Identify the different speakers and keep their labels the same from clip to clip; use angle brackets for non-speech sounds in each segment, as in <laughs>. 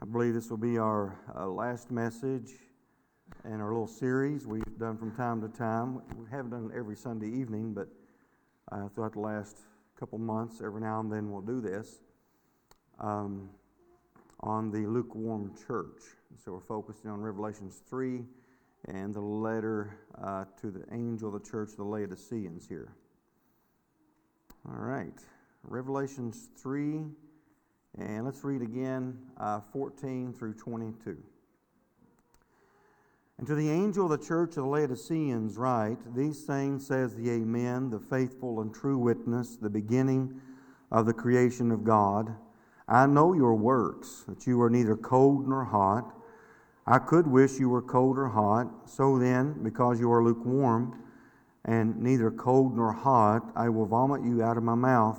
Speaker 1: I believe this will be our uh, last message in our little series we've done from time to time. We haven't done it every Sunday evening, but uh, throughout the last couple months, every now and then we'll do this um, on the lukewarm church. So we're focusing on Revelations 3 and the letter uh, to the angel of the church, the Laodiceans here. All right, Revelations 3. And let's read again uh, 14 through 22. And to the angel of the church of the Laodiceans write, These things says the Amen, the faithful and true witness, the beginning of the creation of God. I know your works, that you are neither cold nor hot. I could wish you were cold or hot. So then, because you are lukewarm, and neither cold nor hot, I will vomit you out of my mouth.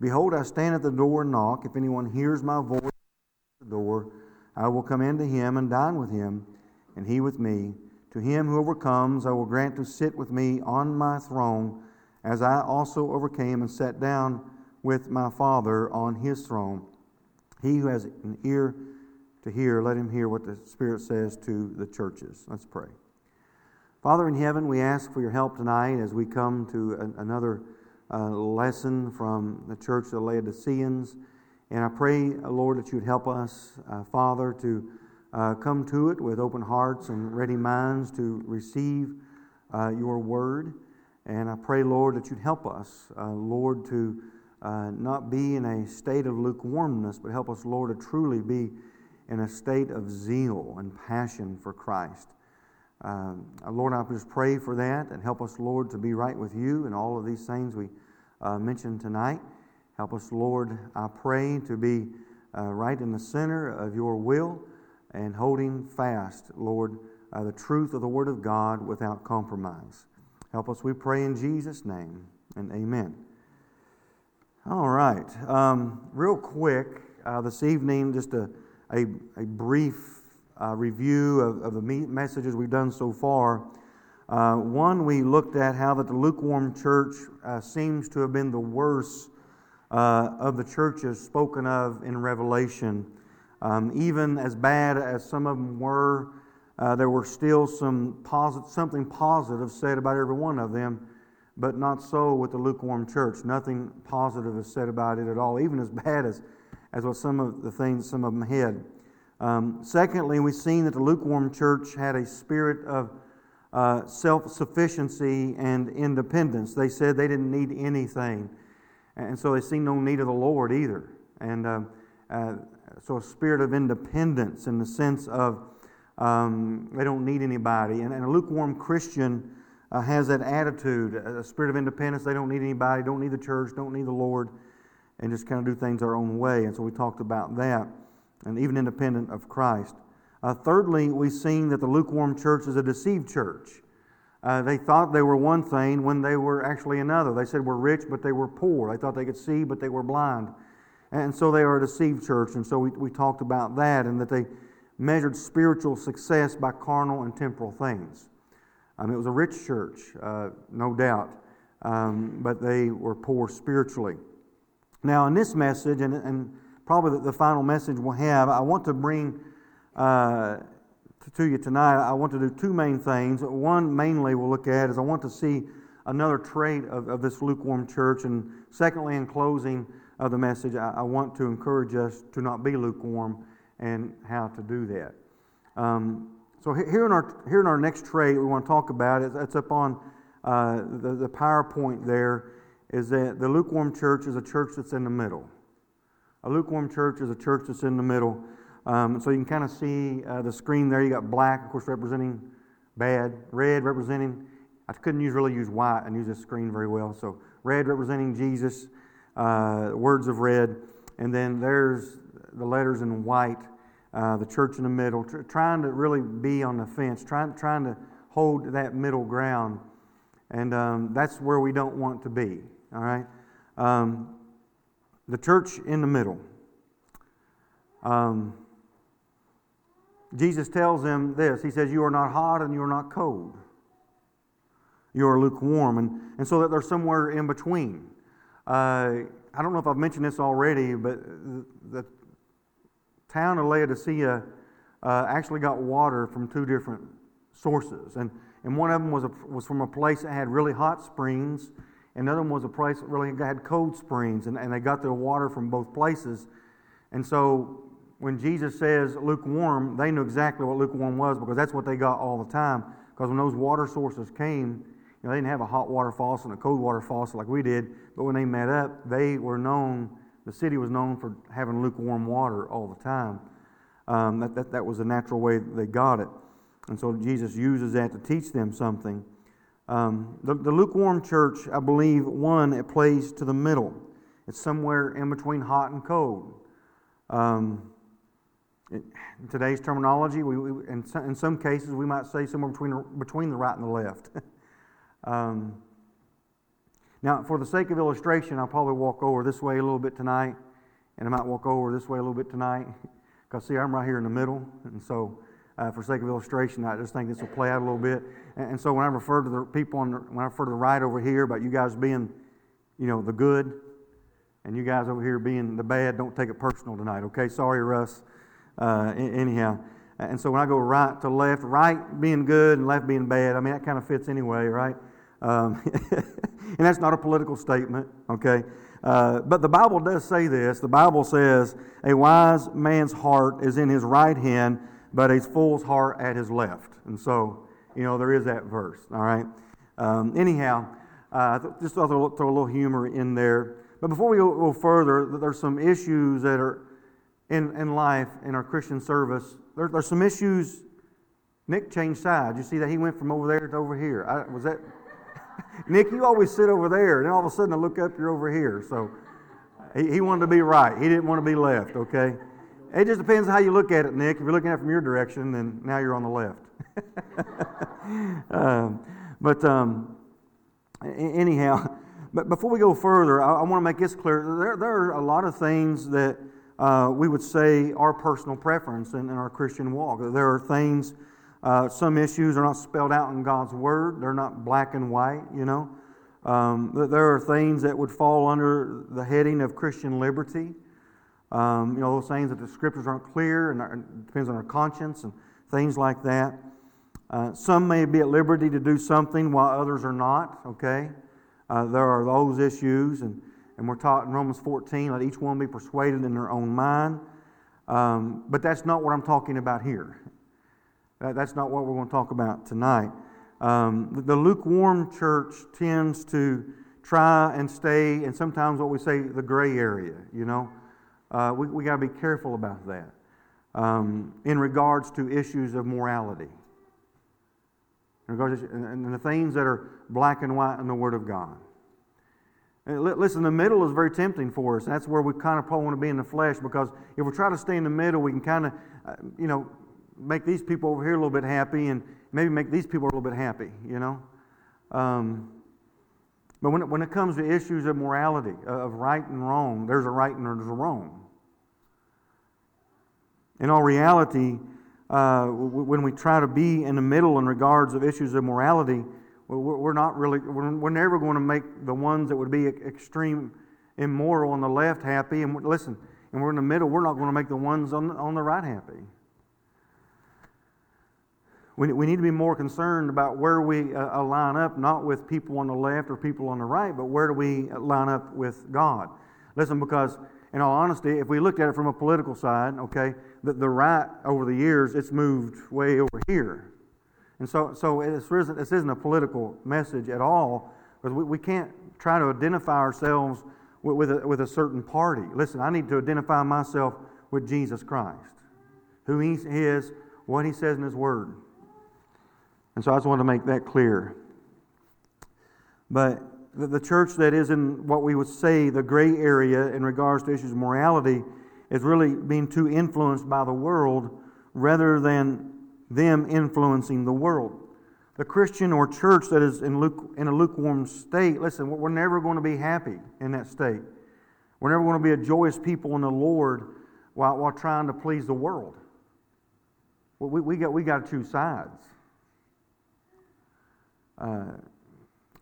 Speaker 1: Behold, I stand at the door and knock. If anyone hears my voice at the door, I will come in to him and dine with him, and he with me. To him who overcomes, I will grant to sit with me on my throne, as I also overcame and sat down with my Father on his throne. He who has an ear to hear, let him hear what the Spirit says to the churches. Let's pray. Father in heaven, we ask for your help tonight as we come to another uh, lesson from the church of the Laodiceans. And I pray, uh, Lord, that you would help us, uh, Father, to uh, come to it with open hearts and ready minds to receive uh, your word. And I pray, Lord, that you'd help us, uh, Lord, to not be in a state of lukewarmness, but help us, Lord, to truly be in a state of zeal and passion for Christ. Um, Lord, I just pray for that and help us, Lord, to be right with you and all of these things we uh, mentioned tonight. Help us, Lord, I pray, to be uh, right in the center of your will and holding fast, Lord, uh, the truth of the Word of God without compromise. Help us, we pray in Jesus' name, and amen. All right. Um, real quick, uh, this evening, just a, a, a brief uh, review of, of, the messages we've done so far. Uh, one, we looked at how that the lukewarm church uh, seems to have been the worst uh, of the churches spoken of in Revelation. Um, even as bad as some of them were, uh, there were still some posit- something positive said about every one of them, but not so with the lukewarm church. Nothing positive is said about it at all, even as bad as, as what some of the things some of them had. Um, secondly, we've seen that the lukewarm church had a spirit of uh, self sufficiency and independence. They said they didn't need anything, and so they see no need of the Lord either. And uh, uh, so, a spirit of independence in the sense of um, they don't need anybody. And, and a lukewarm Christian uh, has that attitude a spirit of independence. They don't need anybody, don't need the church, don't need the Lord, and just kind of do things their own way. And so, we talked about that and even independent of Christ. Uh, thirdly, we've seen that the lukewarm church is a deceived church. Uh, they thought they were one thing when they were actually another. They said we're rich, but they were poor. They thought they could see, but they were blind. And so they are a deceived church. And so we, we talked about that and that they measured spiritual success by carnal and temporal things. Um, it was a rich church, uh, no doubt, um, but they were poor spiritually. Now, in this message, and, and probably the, the final message we'll have, I want to bring uh, to, you tonight, I want to do two main things. One, mainly, we'll look at is I want to see another trait of, of this lukewarm church. And secondly, in closing of the message, I, I want to encourage us to not be lukewarm and how to do that. Um, so here in our here in our next trait, we want to talk about it. It's up on uh, the, the PowerPoint. There is that the lukewarm church is a church that's in the middle. A lukewarm church is a church that's in the middle. Um, so you can kind of see uh, the screen there. You got black, of course, representing bad, red representing. I couldn't use really use white and use this screen very well. So red representing Jesus, uh, words of red, and then there's the letters in white uh, the church in the middle, tr- trying to really be on the fence, trying, trying to hold that middle ground. And um, that's where we don't want to be, all right? Um, the church in the middle. Um, Jesus tells them this He says, You are not hot and you are not cold. You are lukewarm. And, and so that they're somewhere in between. Uh, I don't know if I've mentioned this already, but the, town of Laodicea uh, actually got water from two different sources. And, and one of them was, a, was from a place that had really hot springs, and the one was a place that really had cold springs. And, and they got their water from both places. And so when Jesus says lukewarm, they knew exactly what lukewarm was because that's what they got all the time. Because when those water sources came, you know, they didn't have a hot water faucet and a cold water faucet like we did, but when they met up, they were known, the city was known for having lukewarm water all the time. Um, that, that, that was the natural way they got it. And so Jesus uses that to teach them something. Um, the, the lukewarm church, I believe, one, it plays to the middle. It's somewhere in between hot and cold. Um, in today's terminology, we, we, in, some, in some cases, we might say somewhere between, between the right and the left. <laughs> um, now, for the sake of illustration, I'll probably walk over this way a little bit tonight, and I might walk over this way a little bit tonight. Because, see, I'm right here in the middle, and so uh, for sake of illustration, I just think this will play out a little bit. And, and so when I refer to the people on the, when I refer to the right over here about you guys being, you know, the good, and you guys over here being the bad, don't take it personal tonight, okay? Sorry, Russ. Uh, anyhow, and so when I go right to left, right being good and left being bad, I mean, that kind of fits anyway, right? Um, <laughs> and that's not a political statement, okay? Uh, but the Bible does say this. The Bible says, A wise man's heart is in his right hand, but a fool's heart at his left. And so, you know, there is that verse, all right? Um, anyhow, uh, just throw, throw a little humor in there. But before we go, go further, there's some issues that are in, in life, in our Christian service, there, there's some issues. Nick changed sides. You see that he went from over there to over here. I, was that <laughs> Nick? You always sit over there, and then all of a sudden I look up, you're over here. So he, he wanted to be right. He didn't want to be left. Okay. It just depends how you look at it, Nick. If you're looking at it from your direction, then now you're on the left. <laughs> um, but um, anyhow, <laughs> but before we go further, I, I want to make this clear. There, there are a lot of things that uh, we would say are personal preference in, in, our Christian walk. There are things, uh, some issues are not spelled out in God's Word, they're not black and white, you know. Um, there are things that would fall under the heading of Christian liberty. Um, you know, those things that the scriptures aren't clear and it depends on our conscience and things like that. Uh, some may be at liberty to do something while others are not, okay? Uh, there are those issues, and and we're taught in Romans 14, let each one be persuaded in their own mind. Um, but that's not what I'm talking about here. That, that's not what we're going to talk about tonight. Um, the, the, lukewarm church tends to try and stay, and sometimes what we say, the gray area, you know. Uh, we we got to be careful about that um, in regards to issues of morality. In regards to, and, and the things that are black and white in the Word of God. Listen, the middle is very tempting for us. That's where we kind of probably want to be in the flesh because if we try to stay in the middle, we can kind of, uh, you know, make these people over here a little bit happy and maybe make these people a little bit happy, you know. Um, but when it, when it comes to issues of morality, uh, of right and wrong, there's a right and there's a wrong. In all reality, uh, when we try to be in the middle in regards of issues of morality, we're not really, we're never going to make the ones that would be extreme immoral on the left happy. And listen, and we're in the middle, we're not going to make the ones on, on the right happy. We, we need to be more concerned about where we uh, line up, not with people on the left or people on the right, but where do we line up with God. Listen, because in all honesty, if we looked at it from a political side, okay, the, the right over the years, it's moved way over here. And so, so this, isn't, this isn't a political message at all, because we, we can't try to identify ourselves with, with, a, with a certain party. Listen, I need to identify myself with Jesus Christ, who He is, what He says in His Word. And so I just want to make that clear. But the, the church that is in what we would say the gray area in regards to issues of morality is really being too influenced by the world rather than them influencing the world. The Christian or church that is in, luke, in a lukewarm state, listen, we're never going to be happy in that state. We're never going to be a joyous people in the Lord while, while trying to please the world. We, we, got, we got to choose sides. Uh,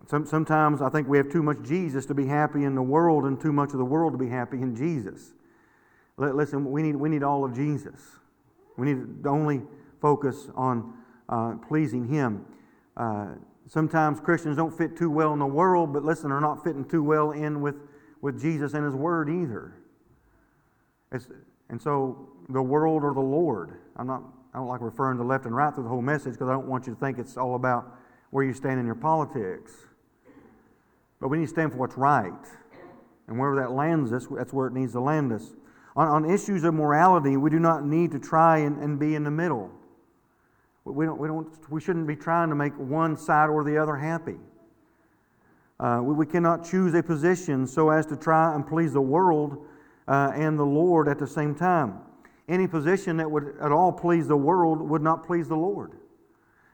Speaker 1: some, sometimes I think we have too much Jesus to be happy in the world and too much of the world to be happy in Jesus. Listen, we need, we need all of Jesus. We need to only focus on uh, pleasing Him. Uh, sometimes Christians don't fit too well in the world, but listen, they're not fitting too well in with, with Jesus and His Word either. It's, and so the world or the Lord. I'm not, I don't like referring to left and right through the whole message because I don't want you to think it's all about where you stand in your politics. But we need to stand for what's right. And wherever that lands us, that's where it needs to land us. On, on issues of morality, we do not need to try and, and be in the middle. We, don't, we, don't, we shouldn't be trying to make one side or the other happy. Uh, we, we cannot choose a position so as to try and please the world uh, and the Lord at the same time. Any position that would at all please the world would not please the Lord.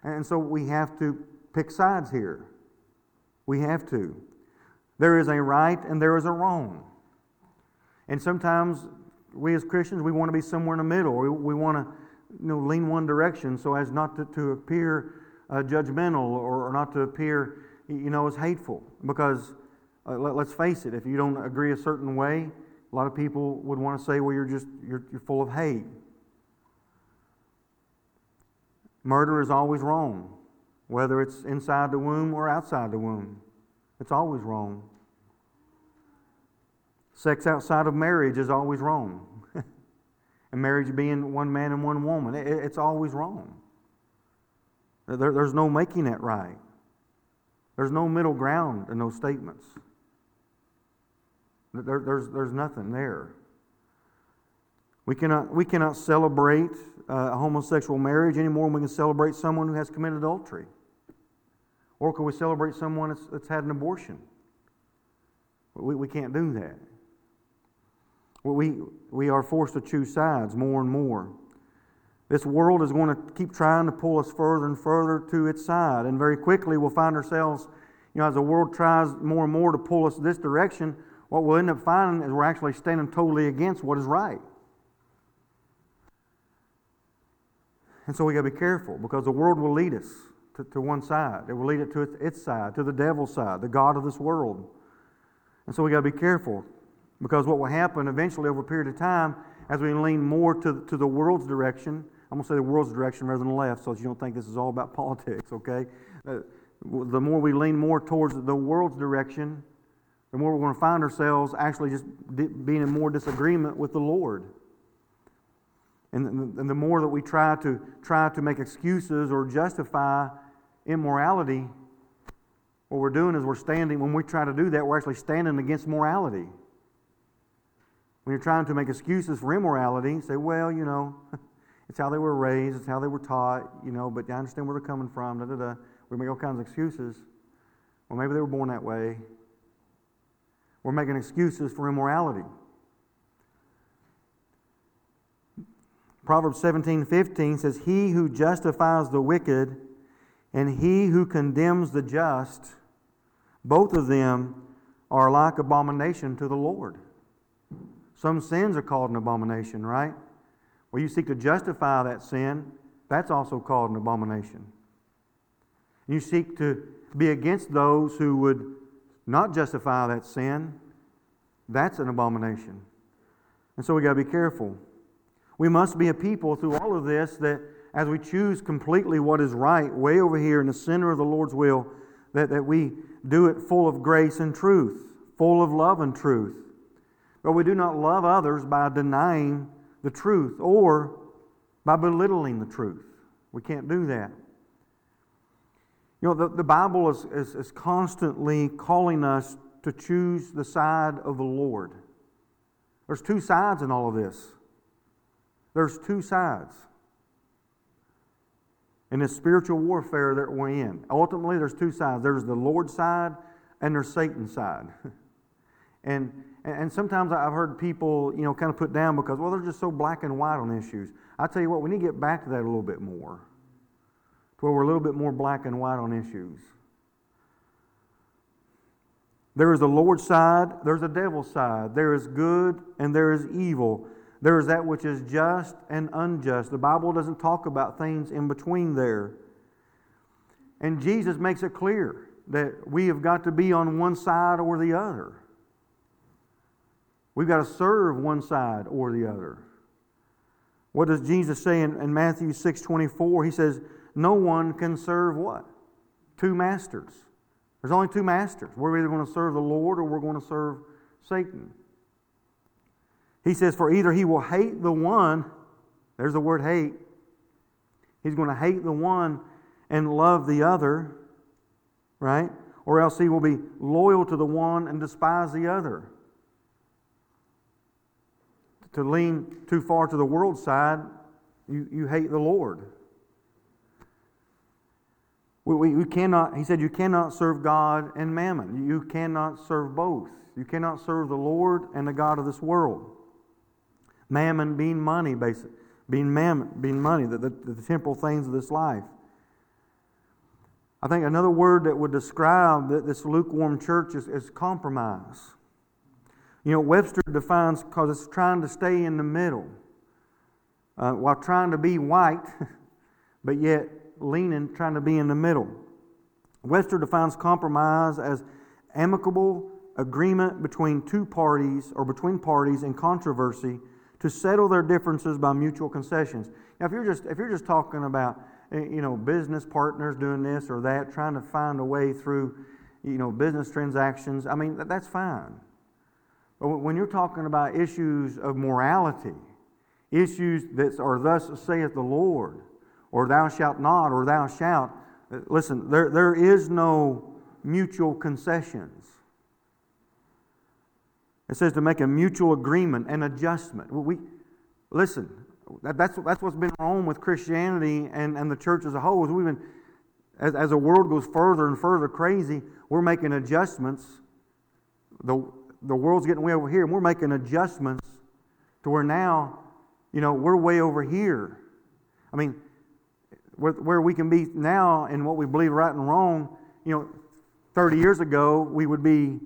Speaker 1: And so we have to pick sides here. We have to. There is a right and there is a wrong. And sometimes we as Christians, we want to be somewhere in the middle. We, we want to you know, lean one direction so as not to, to appear uh, judgmental or, or, not to appear, you know, as hateful. Because uh, let, us face it, if you don't agree a certain way, a lot of people would want to say, well, you're just, you're, you're full of hate. Murder is always wrong, whether it's inside the womb or outside the womb. It's always wrong. Sex outside of marriage is always wrong. <laughs> and marriage being one man and one woman, it, it's always wrong. There, there's no making it right. There's no middle ground in those statements. There, there's, there's nothing there. We cannot, we cannot celebrate uh, a homosexual marriage anymore than we can celebrate someone who has committed adultery. Or can we celebrate someone that's, that's had an abortion? We, we can't do that. We, we are forced to choose sides more and more. This world is going to keep trying to pull us further and further to its side. And very quickly we'll find ourselves, you know, as the world tries more and more to pull us this direction, what we'll end up finding is we're actually standing totally against what is right. And so we got to be careful because the world will lead us to, to one side. It will lead it to its, its side, to the devil's side, the God of this world. And so we got to be careful because what will happen eventually over a period of time, as we lean more to, to the world's direction, I'm going to say the world's direction rather than the left, so that you don't think this is all about <laughs> politics, okay? Uh, the more we lean more towards the world's direction, the more we're going to find ourselves actually just being in more disagreement with the Lord. And, and the more that we try to try to make excuses or justify immorality, what we're doing is we're standing, when we try to do that, we're actually standing against morality. When you're trying to make excuses for immorality, say, well, you know, <laughs> it's how they were raised, it's how they were taught, you know, but I understand where they're coming from, da da da. We make all kinds of excuses. Well, maybe they were born that way. We're making excuses for immorality. Proverbs 17 15 says, He who justifies the wicked and he who condemns the just, both of them are like abomination to the Lord. Some sins are called an abomination, right? Where you seek to justify that sin, that's also called an abomination. You seek to be against those who would not justify that sin, that's an abomination. And so we got to be careful. We must be a people through all of this that as we choose completely what is right, way over here in the center of the Lord's will, that, that we do it full of grace and truth, full of love and truth. But we do not love others by denying the truth or by belittling the truth. We can't do that. You know, the, the Bible is, is, is constantly calling us to choose the side of the Lord. There's two sides in all of this. There's two sides in this spiritual warfare that we're in. Ultimately, there's two sides there's the Lord's side and there's Satan's side. <laughs> And, and sometimes I've heard people, you know, kind of put down because, well, they're just so black and white on issues. I tell you what, we need to get back to that a little bit more, to where we're a little bit more black and white on issues. There is the Lord's side, there's the devil's side. There is good and there is evil. There is that which is just and unjust. The Bible doesn't talk about things in between there. And Jesus makes it clear that we have got to be on one side or the other. We've got to serve one side or the other. What does Jesus say in, in Matthew 6 24? He says, No one can serve what? Two masters. There's only two masters. We're either going to serve the Lord or we're going to serve Satan. He says, For either he will hate the one, there's the word hate. He's going to hate the one and love the other, right? Or else he will be loyal to the one and despise the other. To lean too far to the world side, you, you hate the Lord. We, we, we cannot, he said, you cannot serve God and mammon. You cannot serve both. You cannot serve the Lord and the God of this world. Mammon being money, basically. Being mammon, being money, the, the, the temporal things of this life. I think another word that would describe this lukewarm church is, is compromise. You know, Webster defines because it's trying to stay in the middle uh, while trying to be white, <laughs> but yet leaning, trying to be in the middle. Webster defines compromise as amicable agreement between two parties or between parties in controversy to settle their differences by mutual concessions. Now, if you're just if you're just talking about eh, you know business partners doing this or that, trying to find a way through you know business transactions, I mean that's fine. But when you're talking about issues of morality, issues that are thus saith the Lord, or thou shalt not, or thou shalt, eh, listen, there, there is no mutual concessions. It says to make a mutual agreement and adjustment. We, listen, that, that's, that's what's been wrong with Christianity and, and the church as a whole. Is we've been, as, as the world goes further and further crazy, we're making adjustments. The, the world's getting way over here, and we're making adjustments to where now, you know, we're way over here. I mean, where, where we can be now in what we believe right and wrong, you know, 30 years ago, we would be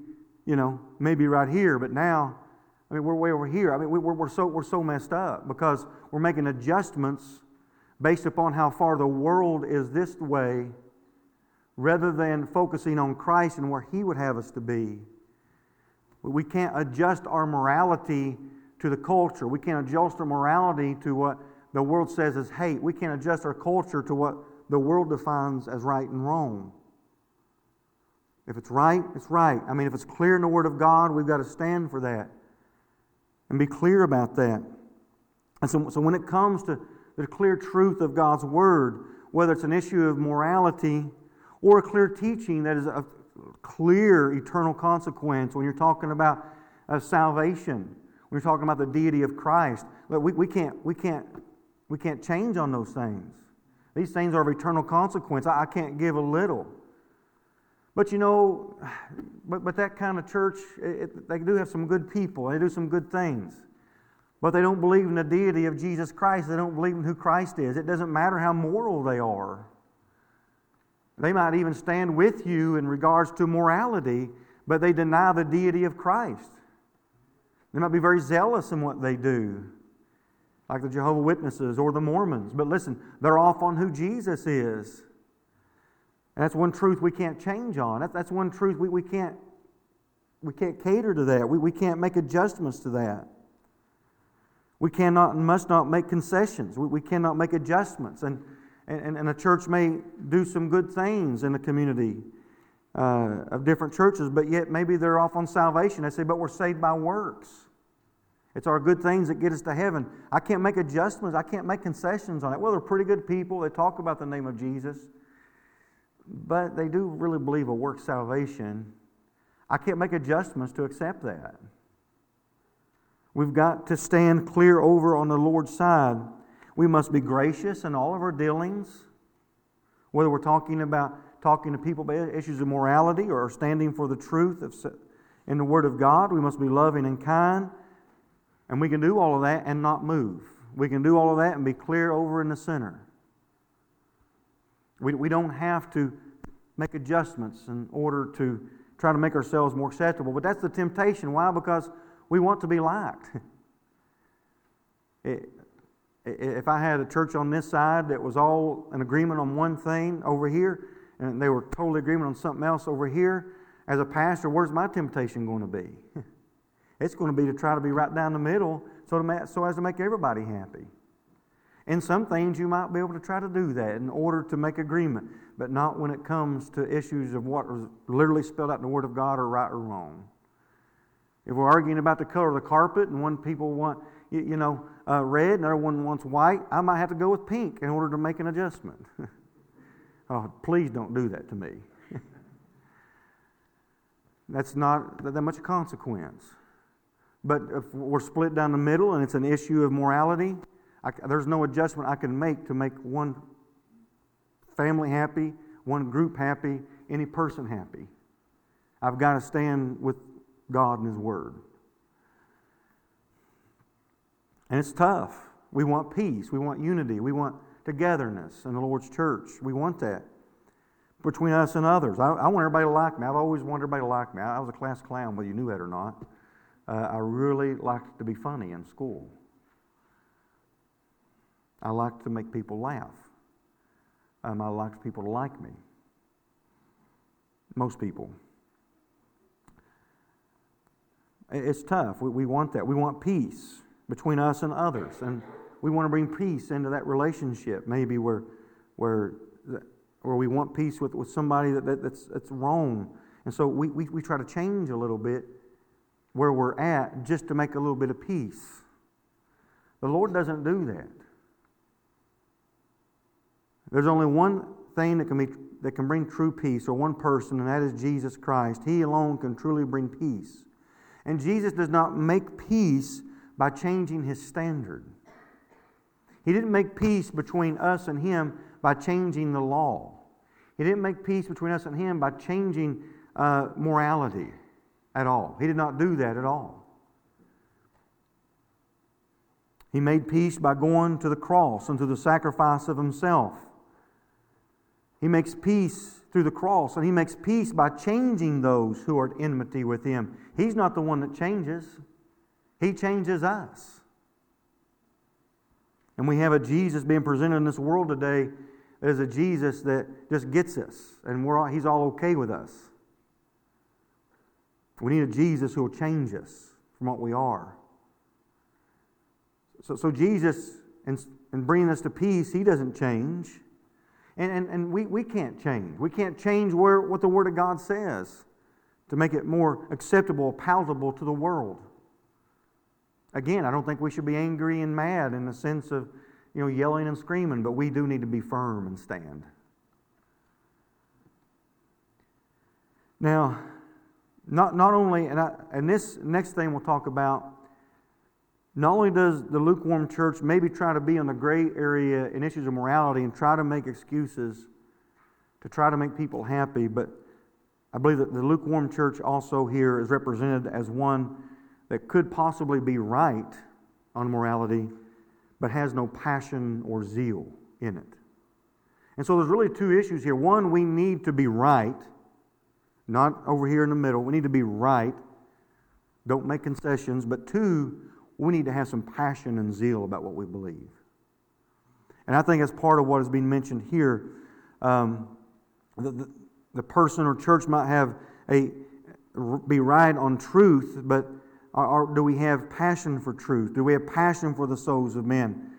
Speaker 1: you know, maybe right here, but now, I mean, we're way over here. I mean, we're, we're, so, we're so messed up because we're making adjustments based upon how far the world is this way rather than focusing on Christ and where He would have us to be. We can't adjust our morality to the culture. We can't adjust our morality to what the world says is hate. We can't adjust our culture to what the world defines as right and wrong. If it's right, it's right. I mean, if it's clear in the Word of God, we've got to stand for that and be clear about that. And so, so when it comes to the clear truth of God's Word, whether it's an issue of morality or a clear teaching that is a clear eternal consequence, when you're talking about uh, salvation, when you're talking about the deity of Christ, we, we, can't, we, can't, we can't change on those things. These things are of eternal consequence. I, I can't give a little. But you know, but, but that kind of church, it, they do have some good people. They do some good things. But they don't believe in the deity of Jesus Christ. They don't believe in who Christ is. It doesn't matter how moral they are. They might even stand with you in regards to morality, but they deny the deity of Christ. They might be very zealous in what they do, like the Jehovah Witnesses or the Mormons. But listen, they're off on who Jesus is. That's one truth we can't change on. That's, that's one truth we, we, can't, we can't cater to that. We, we can't make adjustments to that. We cannot and must not make concessions. We, we cannot make adjustments. And, and, and a church may do some good things in the community uh, of different churches, but yet maybe they're off on salvation. They say, but we're saved by works. It's our good things that get us to heaven. I can't make adjustments. I can't make concessions on it. Well, they're pretty good people. They talk about the name of Jesus but they do really believe a work salvation. I can't make adjustments to accept that. We've got to stand clear over on the Lord's side. We must be gracious in all of our dealings, whether we're talking about talking to people about issues of morality or standing for the truth of in the Word of God. We must be loving and kind. And we can do all of that and not move. We can do all of that and be clear over in the center. We, we don't have to make adjustments in order to try to make ourselves more acceptable. But that's the temptation. Why? Because we want to be liked. <laughs> if I had a church on this side that was all in agreement on one thing over here, and they were totally agreement on something else over here, as a pastor, where's my temptation going to be? <laughs> it's going to be to try to be right down the middle so, to so as to make everybody happy. In some things, you might be able to try to do that in order to make agreement, but not when it comes to issues of what was literally spelled out in the Word of God or right or wrong. If we're arguing about the color of the carpet and one people want, you know, uh, red another one wants white, I might have to go with pink in order to make an adjustment. <laughs> oh, please don't do that to me. <laughs> That's not that much consequence. But if we're split down the middle and it's an issue of morality, I, there's no adjustment I can make to make one family happy, one group happy, any person happy. I've got to stand with God and His Word. And it's tough. We want peace. We want unity. We want togetherness in the Lord's church. We want that between us and others. I, I want everybody to like me. I've always wanted everybody to like me. I, I was a class clown, whether you knew that or not. Uh, I really liked to be funny in school. I like to make people laugh. Um, I like people to like me. Most people. It's tough. We, we want that. We want peace between us and others. And we want to bring peace into that relationship, maybe where, where, where we want peace with, with somebody that, that, that's, that's wrong. And so we, we, we try to change a little bit where we're at just to make a little bit of peace. The Lord doesn't do that. There's only one thing that can, be, that can bring true peace, or one person, and that is Jesus Christ. He alone can truly bring peace. And Jesus does not make peace by changing his standard. He didn't make peace between us and him by changing the law. He didn't make peace between us and him by changing uh, morality at all. He did not do that at all. He made peace by going to the cross and to the sacrifice of himself. He makes peace through the cross, and He makes peace by changing those who are at enmity with Him. He's not the one that changes, He changes us. And we have a Jesus being presented in this world today as a Jesus that just gets us, and we're all, He's all okay with us. We need a Jesus who will change us from what we are. So, so Jesus, in, in bringing us to peace, He doesn't change. And, and, and we, we can't change. We can't change where, what the Word of God says to make it more acceptable, palatable to the world. Again, I don't think we should be angry and mad in the sense of you know, yelling and screaming, but we do need to be firm and stand. Now, not, not only, and, I, and this next thing we'll talk about not only does the lukewarm church maybe try to be in the gray area in issues of morality and try to make excuses to try to make people happy, but I believe that the lukewarm church also here is represented as one that could possibly be right on morality, but has no passion or zeal in it. And so there's really two issues here. One, we need to be right, not over here in the middle. We need to be right. Don't make concessions. But two, we need to have some passion and zeal about what we believe. And I think that's part of what is being mentioned here. Um, the, the, the, person or church might have a be right on truth, but are, are, do we have passion for truth? Do we have passion for the souls of men?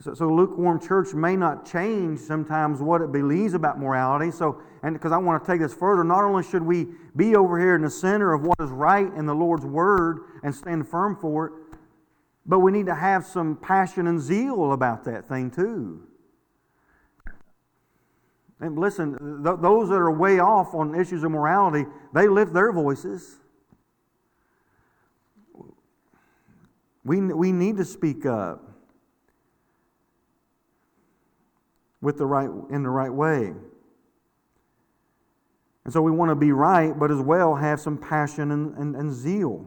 Speaker 1: So, so lukewarm church may not change sometimes what it believes about morality. So, and because I want to take this further, not only should we be over here in the center of what is right in the Lord's word and stand firm for it, but we need to have some passion and zeal about that thing too. And listen, th- those that are way off on issues of morality, they lift their voices. We, we need to speak up with the right, in the right way. And so we want to be right, but as well have some passion and, and, and zeal.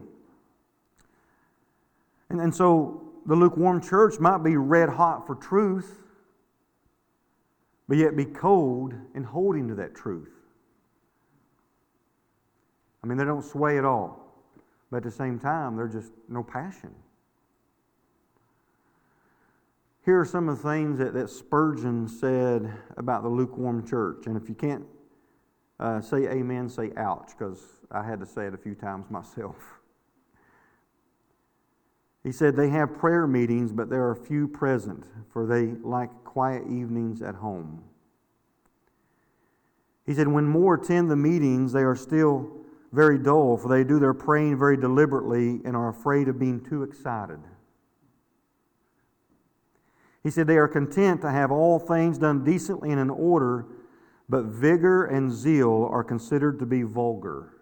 Speaker 1: And, and so the lukewarm church might be red hot for truth, but yet be cold in holding to that truth. I mean, they don't sway at all, but at the same time, there's just no passion. Here are some of the things that, that Spurgeon said about the lukewarm church. And if you can't uh, say amen, say ouch, because I had to say it a few times myself. <laughs> He said, They have prayer meetings, but there are few present, for they like quiet evenings at home. He said, When more attend the meetings, they are still very dull, for they do their praying very deliberately and are afraid of being too excited. He said, They are content to have all things done decently and in order, but vigor and zeal are considered to be vulgar.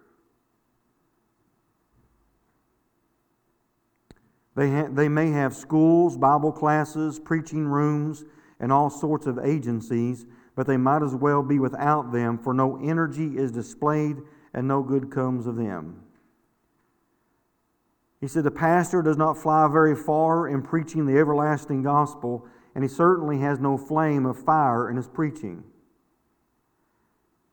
Speaker 1: They, ha- they may have schools, Bible classes, preaching rooms, and all sorts of agencies, but they might as well be without them, for no energy is displayed and no good comes of them. He said, The pastor does not fly very far in preaching the everlasting gospel, and he certainly has no flame of fire in his preaching.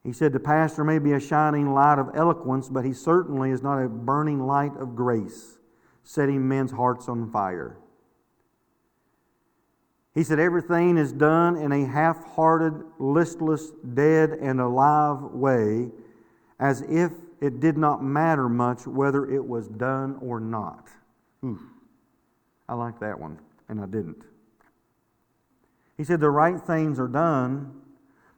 Speaker 1: He said, The pastor may be a shining light of eloquence, but he certainly is not a burning light of grace setting men's hearts on fire. He said, Everything is done in a half hearted, listless, dead, and alive way, as if it did not matter much whether it was done or not. Oof. I like that one, and I didn't. He said, The right things are done,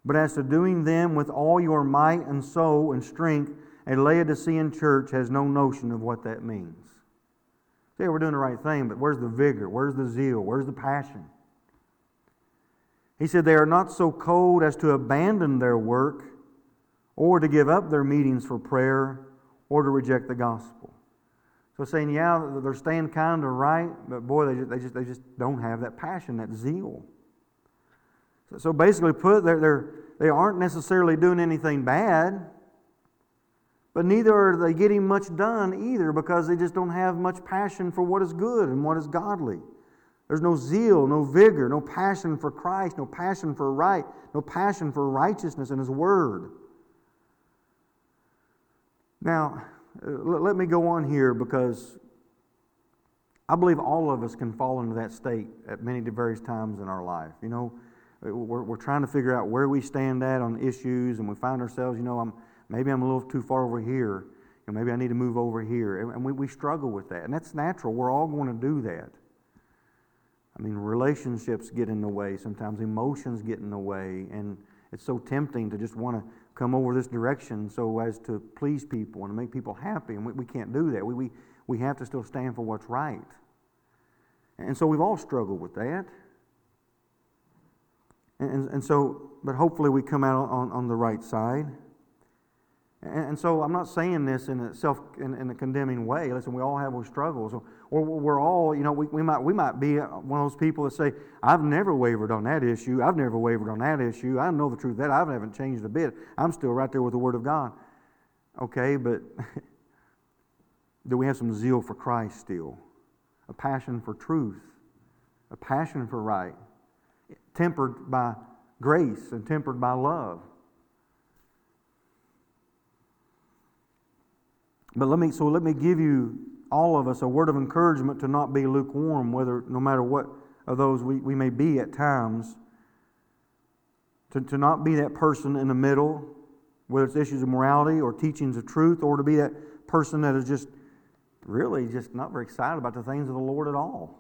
Speaker 1: but as to doing them with all your might and soul and strength, a Laodicean church has no notion of what that means. Say we're doing the right thing, but where's the vigor? Where's the zeal? Where's the passion? He said they are not so cold as to abandon their work or to give up their meetings for prayer or to reject the gospel. So saying, yeah, they're staying kind of right, but boy, they just, they just, they just don't have that passion, that zeal. So, so basically, put they're, they're, they aren't necessarily doing anything bad. But neither are they getting much done either because they just don't have much passion for what is good and what is godly. There's no zeal, no vigor, no passion for Christ, no passion for right, no passion for righteousness and His Word. Now, uh, let me go on here because I believe all of us can fall into that state at many various times in our life. You know, we're, we're trying to figure out where we stand at on issues, and we find ourselves, you know, I'm, Maybe I'm a little too far over here. You know, maybe I need to move over here. And we, we struggle with that. And that's natural. We're all going to do that. I mean, relationships get in the way. Sometimes emotions get in the way. And it's so tempting to just want to come over this direction so as to please people and to make people happy. And we, we can't do that. We, we, we have to still stand for what's right. And so we've all struggled with that. And, and, and so, but hopefully we come out on, on the right side. And, so I'm not saying this in a self in, in, a condemning way. Listen, we all have our struggles, or we're all, you know, we, we might we might be one of those people that say, "I've never wavered on that issue. I've never wavered on that issue. I know the truth that I haven't changed a bit. I'm still right there with the Word of God." Okay, but <laughs> do we have some zeal for Christ still? A passion for truth, a passion for right, tempered by grace and tempered by love. But let me so let me give you all of us a word of encouragement to not be lukewarm, whether no matter what of those we, we may be at times. To, to not be that person in the middle, whether it's issues of morality or teachings of truth, or to be that person that is just really just not very excited about the things of the Lord at all.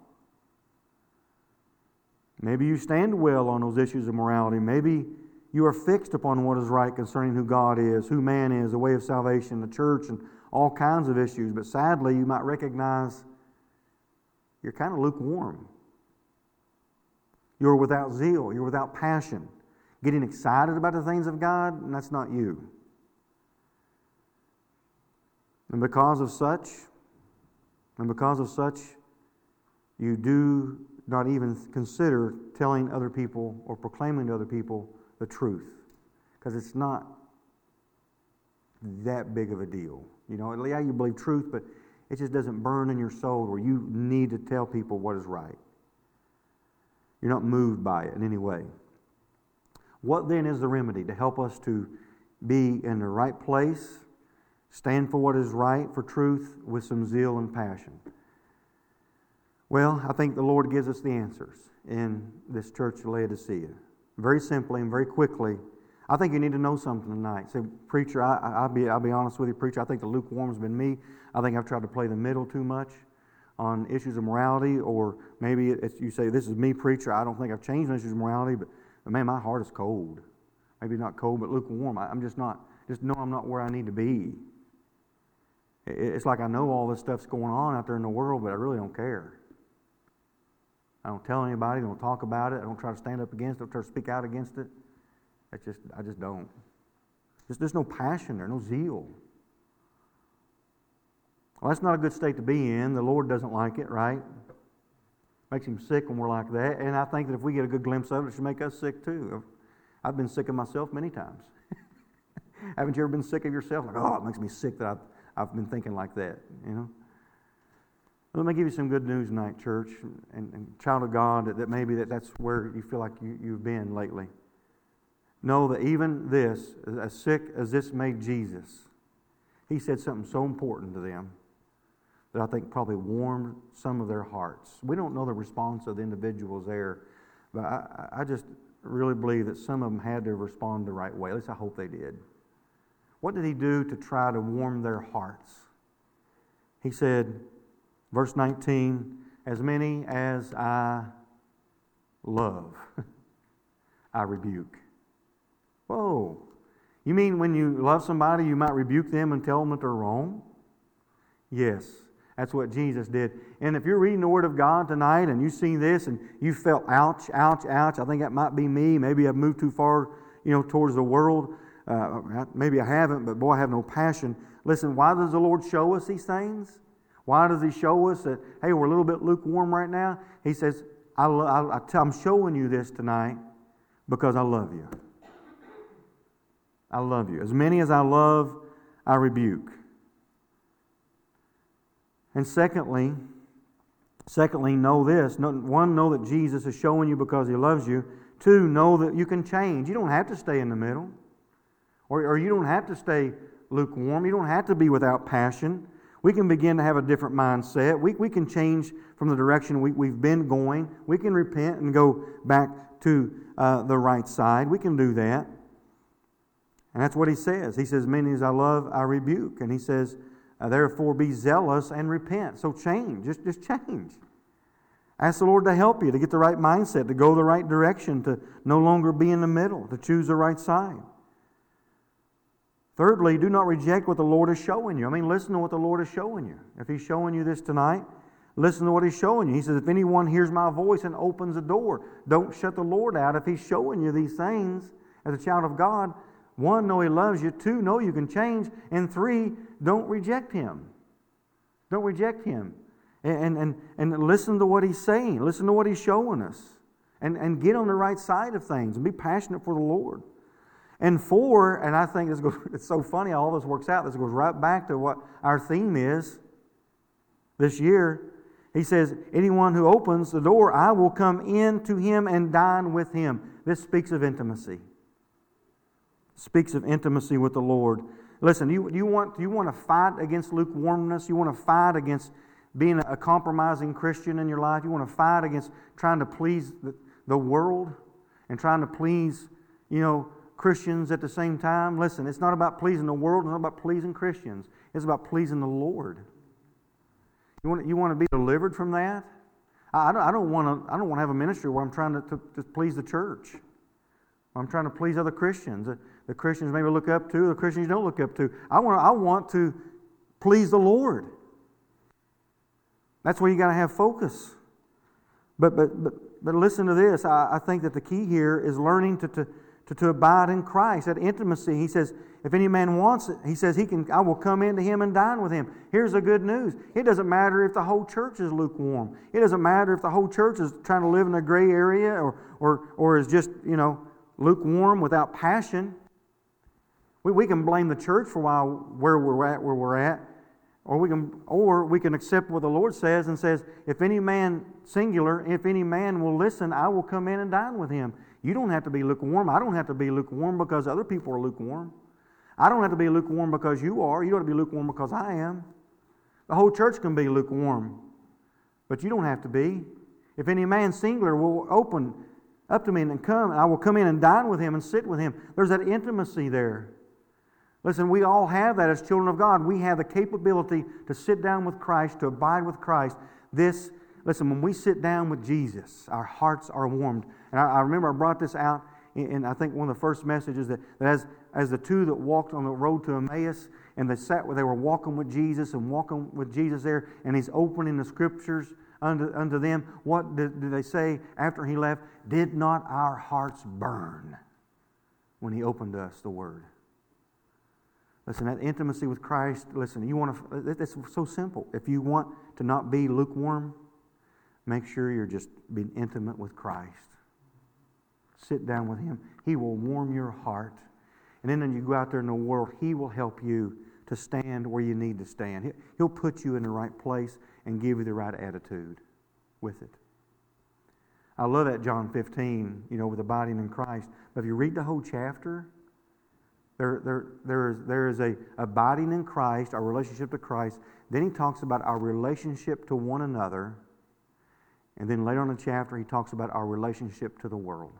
Speaker 1: Maybe you stand well on those issues of morality. Maybe you are fixed upon what is right concerning who God is, who man is, the way of salvation, the church, and all kinds of issues, but sadly, you might recognize you're kind of lukewarm. You're without zeal, you're without passion. Getting excited about the things of God, and that's not you. And because of such, and because of such, you do not even consider telling other people or proclaiming to other people the truth. Because it's not that big of a deal. You know, yeah, you believe truth, but it just doesn't burn in your soul where you need to tell people what is right. You're not moved by it in any way. What then is the remedy to help us to be in the right place, stand for what is right, for truth, with some zeal and passion? Well, I think the Lord gives us the answers in this church of Laodicea. Very simply and very quickly. I think you need to know something tonight. Say, preacher, I, will be, I'll be honest with you, preacher. I think the lukewarm's been me. I think I've tried to play the middle too much on issues of morality, or maybe it's, you say, This is me, preacher. I don't think I've changed on issues of morality, but, but man, my heart is cold. Maybe not cold, but lukewarm. I, I'm just not, just know I'm not where I need to be. It's like I know all this stuff's going on out there in the world, but I really don't care. I don't tell anybody, I don't talk about it, I don't try to stand up against it, I don't try to speak out against it. It's just, I just don't. Just, there's no passion there, no zeal. Well, that's not a good state to be in. The Lord doesn't like it, right? Makes him sick when we're like that. And I think that if we get a good glimpse of it, it should make us sick too. I've been sick of myself many times. <laughs> Haven't you ever been sick of yourself? Like, oh, it makes me sick that I've, I've been thinking like that, you know? Let me give you some good news tonight, church and, and child of God, that, that maybe that, that's where you feel like you, you've been lately. Know that even this, as sick as this made Jesus, he said something so important to them that I think probably warmed some of their hearts. We don't know the response of the individuals there, but I, I just really believe that some of them had to respond the right way. At least I hope they did. What did he do to try to warm their hearts? He said, verse 19, as many as I love, <laughs> I rebuke. Whoa. You mean when you love somebody, you might rebuke them and tell them that they're wrong? Yes. That's what Jesus did. And if you're reading the Word of God tonight and you see this and you felt ouch, ouch, ouch, I think that might be me. Maybe I've moved too far, you know, towards the world. Uh, maybe I haven't, but boy, I have no passion. Listen, why does the Lord show us these things? Why does He show us that, hey, we're a little bit lukewarm right now? He says, I'm showing you this tonight because I love you. I love you. As many as I love, I rebuke. And secondly, secondly, know this. One, know that Jesus is showing you because he loves you. Two, know that you can change. You don't have to stay in the middle. Or, or you don't have to stay lukewarm. You don't have to be without passion. We can begin to have a different mindset. We, we can change from the direction we, we've been going. We can repent and go back to uh, the right side. We can do that. And that's what he says. He says, Many as I love, I rebuke. And he says, uh, therefore, be zealous and repent. So change. Just, just change. Ask the Lord to help you to get the right mindset, to go the right direction, to no longer be in the middle, to choose the right side. Thirdly, do not reject what the Lord is showing you. I mean, listen to what the Lord is showing you. If He's showing you this tonight, listen to what He's showing you. He says, If anyone hears my voice and opens the door, don't shut the Lord out. If He's showing you these things as a child of God, one, know He loves you. Two, know you can change. And three, don't reject Him. Don't reject Him. And, and, and listen to what He's saying, listen to what He's showing us. And, and get on the right side of things and be passionate for the Lord. And four, and I think this goes, <laughs> it's so funny how all this works out. This goes right back to what our theme is this year. He says, Anyone who opens the door, I will come in to him and dine with him. This speaks of intimacy speaks of intimacy with the Lord. Listen, you, you, want, you want to fight against lukewarmness? You want to fight against being a compromising Christian in your life? You want to fight against trying to please the, the world and trying to please, you know, Christians at the same time? Listen, it's not about pleasing the world, it's not about pleasing Christians. It's about pleasing the Lord. You want, you want to be delivered from that? I, I don't, I don't want to I don't want to have a ministry where I'm trying to, to, to please the church. I'm trying to please other Christians the Christians maybe look up to, the Christians don't look up to. I want, I want to please the Lord. That's where you got to have focus. But, but, but, but listen to this. I, I think that the key here is learning to, to, to, to abide in Christ, that intimacy. He says, if any man wants it, he says, he can, I will come into him and dine with him. Here's the good news. It doesn't matter if the whole church is lukewarm. It doesn't matter if the whole church is trying to live in a gray area or, or, or is just, you know, lukewarm without passion. We, we can blame the church for why, where we're at, where we're at. Or we, can, or we can accept what the Lord says and says, if any man, singular, if any man will listen, I will come in and dine with him. You don't have to be lukewarm. I don't have to be lukewarm because other people are lukewarm. I don't have to be lukewarm because you are. You don't have to be lukewarm because I am. The whole church can be lukewarm, but you don't have to be. If any man singular will open up to me and come, I will come in and dine with him and sit with him. There's that intimacy there. Listen, we all have that as children of God. We have the capability to sit down with Christ, to abide with Christ. This, listen, when we sit down with Jesus, our hearts are warmed. And I, I remember I brought this out in, in, I think, one of the first messages that, that as, as the two that walked on the road to Emmaus, and they sat where they were walking with Jesus and walking with Jesus there, and he's opening the scriptures unto, unto them. What did, did they say after he left? Did not our hearts burn when he opened to us the word? Listen, that intimacy with Christ, listen, you want to, it's so simple. If you want to not be lukewarm, make sure you're just being intimate with Christ. Sit down with Him. He will warm your heart. And then when you go out there in the world, He will help you to stand where you need to stand. He'll put you in the right place and give you the right attitude with it. I love that John 15, you know, with abiding in Christ. But if you read the whole chapter, there, there, there is, there is a abiding in Christ, our relationship to Christ. Then he talks about our relationship to one another. And then later on in the chapter, he talks about our relationship to the world.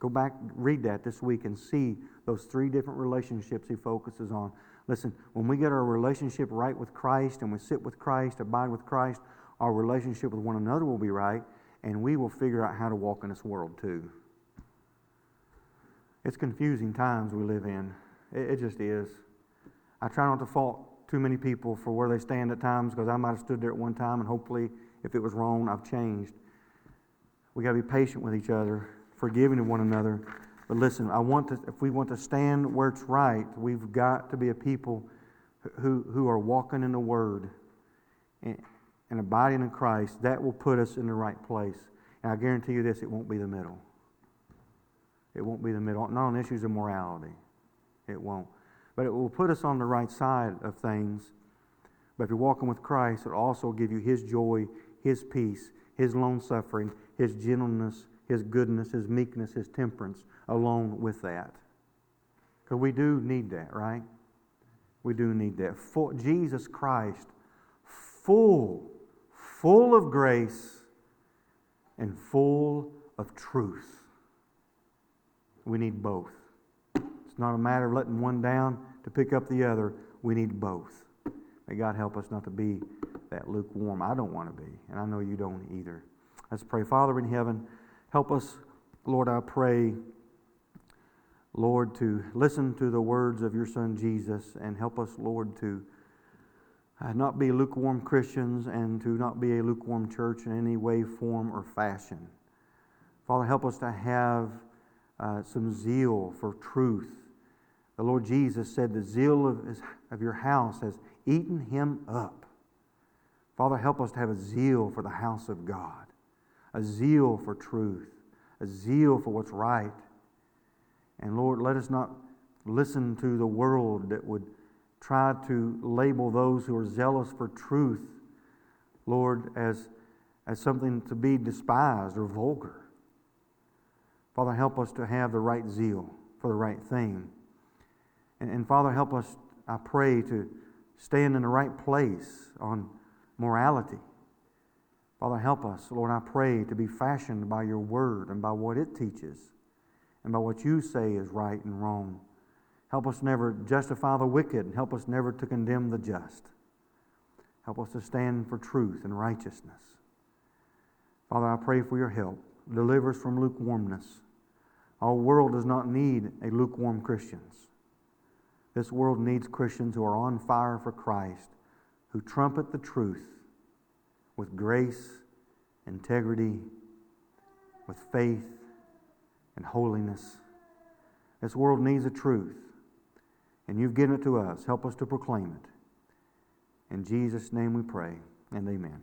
Speaker 1: Go back, read that this week, and see those three different relationships he focuses on. Listen, when we get our relationship right with Christ and we sit with Christ, abide with Christ, our relationship with one another will be right, and we will figure out how to walk in this world too. It's confusing times we live in. It, it just is. I try not to fault too many people for where they stand at times because I might have stood there at one time and hopefully, if it was wrong, I've changed. We got to be patient with each other, forgiving of one another. But listen, I want to, if we want to stand where it's right, we've got to be a people who, who are walking in the Word and, and abiding in Christ. That will put us in the right place. And I guarantee you this it won't be the middle. It won't be the middle, not on issues of morality. It won't. But it will put us on the right side of things. But if you're walking with Christ, it'll also give you His joy, His peace, His long suffering, His gentleness, His goodness, His meekness, His temperance, along with that. Because we do need that, right? We do need that. For Jesus Christ, full, full of grace and full of truth. We need both. It's not a matter of letting one down to pick up the other. We need both. May God help us not to be that lukewarm. I don't want to be, and I know you don't either. Let's pray. Father in heaven, help us, Lord, I pray, Lord, to listen to the words of your Son Jesus and help us, Lord, to uh, not be lukewarm Christians and to not be a lukewarm church in any way, form, or fashion. Father, help us to have uh, some zeal for truth. The Lord Jesus said, The zeal of, his, of your house has eaten him up. Father, help us to have a zeal for the house of God, a zeal for truth, a zeal for what's right. And Lord, let us not listen to the world that would try to label those who are zealous for truth, Lord, as, as something to be despised or vulgar. Father, help us to have the right zeal for the right thing. And, and Father, help us, I pray, to stand in the right place on morality. Father, help us, Lord, I pray, to be fashioned by your word and by what it teaches and by what you say is right and wrong. Help us never justify the wicked and help us never to condemn the just. Help us to stand for truth and righteousness. Father, I pray for your help. Deliver us from lukewarmness. Our world does not need a lukewarm Christians. This world needs Christians who are on fire for Christ, who trumpet the truth with grace, integrity, with faith, and holiness. This world needs a truth, and you've given it to us. Help us to proclaim it. In Jesus' name we pray, and amen.